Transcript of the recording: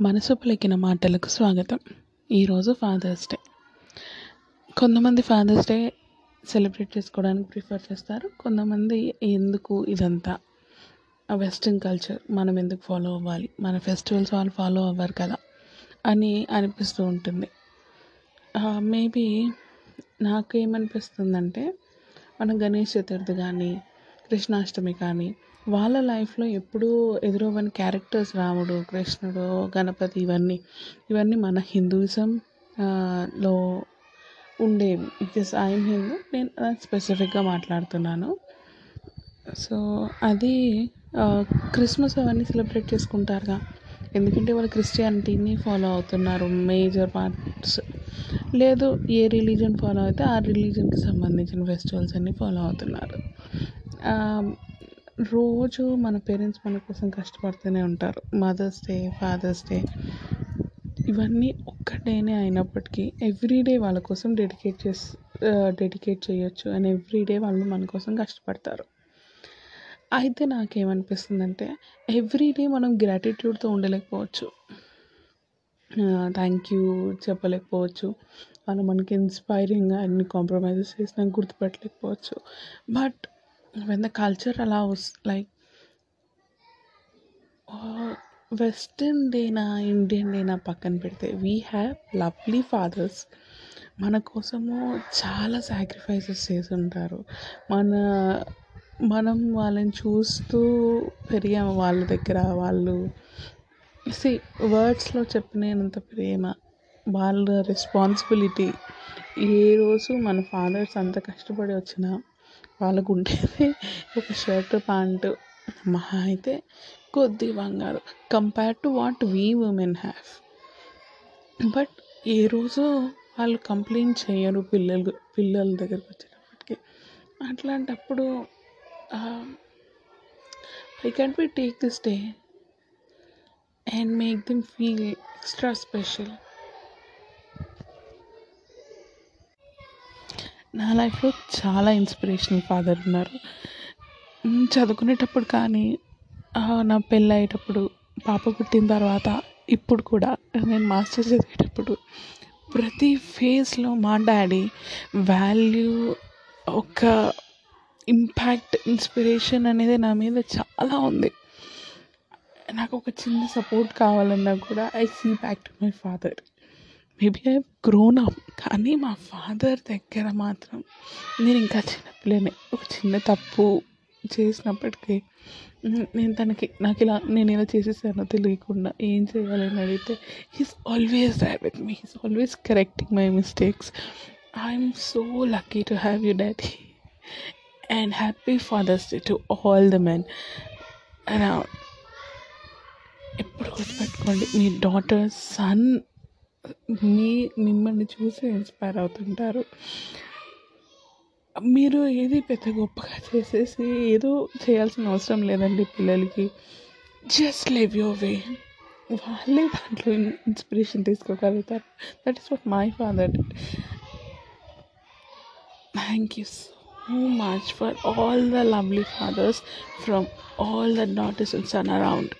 మనసు పలికిన మాటలకు స్వాగతం. ఈరోజు ఫాదర్స్ డే కొంతమంది ఫాదర్స్ డే సెలబ్రేట్ చేసుకోవడానికి ప్రిఫర్ చేస్తారు. కొంతమంది ఎందుకు ఇదంతా? వెస్ట్రన్ కల్చర్ మనం ఎందుకు ఫాలో అవ్వాలి? మన ఫెస్టివల్స్ వాళ్ళు ఫాలో అవ్వరు కదా అని అనిపిస్తూ ఉంటుంది. మేబీ నాకేమనిపిస్తుందంటే మనం గణేష్ చతుర్థి కానీ కృష్ణాష్టమి కానీ వాళ్ళ లైఫ్లో ఎప్పుడూ ఎదురవ్వని క్యారెక్టర్స్ రాముడు కృష్ణుడు గణపతి ఇవన్నీ ఇవన్నీ మన హిందూయిజం లో ఉండేవి. బికాస్ ఐఎమ్ హిందూ నేను స్పెసిఫిక్గా మాట్లాడుతున్నాను. సో అది క్రిస్మస్ అవన్నీ సెలబ్రేట్ చేసుకుంటారుగా. ఎందుకంటే వాళ్ళు క్రిస్టియానిటీని ఫాలో అవుతున్నారు మేజర్ పార్ట్స్. లేదు ఏ రిలీజన్ ఫాలో అయితే ఆ రిలీజన్కి సంబంధించిన ఫెస్టివల్స్ అన్నీ ఫాలో అవుతున్నారు. రోజు మన పేరెంట్స్ మన కోసం కష్టపడుతూనే ఉంటారు. మదర్స్ డే ఫాదర్స్ డే ఇవన్నీ ఒక్క డేనే అయినప్పటికీ ఎవ్రీ డే వాళ్ళ కోసం డెడికేట్ చేసి డెడికేట్ చేయొచ్చు అండ్ ఎవ్రీ డే వాళ్ళు మన కోసం కష్టపడతారు. అయితే నాకేమనిపిస్తుందంటే ఎవ్రీ డే మనం గ్రాటిట్యూడ్తో ఉండలేకపోవచ్చు. Thank you చెప్పలేకపోవచ్చు. వాళ్ళు మనకి ఇన్స్పైరింగ్గా అన్ని కాంప్రమైజెస్ చేసినా గుర్తుపెట్టలేకపోవచ్చు. But when the culture allows like western డేనా Indian డేనా పక్కన పెడితే వీ హ్యావ్ లవ్లీ ఫాదర్స్ మన కోసము చాలా సాక్రిఫైసెస్ చేసి ఉంటారు మన మనం వాళ్ళని చూస్తూ పెరిగాము వాళ్ళ దగ్గర వాళ్ళు సి వర్డ్స్లో చెప్పినంత ప్రేమ వాళ్ళ రెస్పాన్సిబిలిటీ ఏ రోజు మన ఫాదర్స్ అంత కష్టపడి వచ్చినా వాళ్ళకు ఉండేది ఒక షర్ట్ ప్యాంటు. మహా అయితే కొద్ది బంగారు. Compare to what we women have but ఏ రోజు వాళ్ళు కంప్లైంట్ చేయరు పిల్లలు పిల్లల దగ్గరికి వచ్చేటప్పటికి. అట్లాంటప్పుడు I can be take this day and make them feel extra special నా లైఫ్లో చాలా ఇన్స్పిరేషనల్ ఫాదర్ ఉన్నారు. చదువుకునేటప్పుడు కానీ నా పెళ్ళి అయ్యేటప్పుడు పాప పుట్టిన తర్వాత ఇప్పుడు కూడా నేను మాస్టర్స్ చదివేటప్పుడు ప్రతి ఫేజ్లో మా డాడీ వాల్యూ ఒక ఇంపాక్ట్ ఇన్స్పిరేషన్ అనేది నా మీద చాలా ఉంది. నాకు ఒక చిన్న సపోర్ట్ కావాలన్నా కూడా I see back to my father. Maybe I grown up కానీ మా ఫాదర్ దగ్గర మాత్రం నేను ఇంకా చిన్నపిల్లనే. ఒక చిన్న తప్పు చేసినప్పటికీ నేను తనకి నాకు ఇలా నేను ఇలా చేసేసానో తెలియకుండా ఏం చేయాలి అని అడిగితే he's always there with me he's always correcting my mistakes I'm so lucky to have you daddy and happy Father's Day to all the men around ఎప్పుడు గుర్తుపెట్టుకోండి మీ డాటర్ సన్ మీ మిమ్మల్ని చూసి ఇన్స్పైర్ అవుతుంటారు. మీరు ఏది పెద్ద గొప్పగా చేసేసి ఏదో చేయాల్సిన అవసరం లేదండి పిల్లలకి. జస్ట్ లివ్ యువర్ వే వాళ్ళే దాంట్లో inspiration తీసుకోగలుగుతారు. That is what my father thank you so much for all the lovely fathers from all the daughters and son around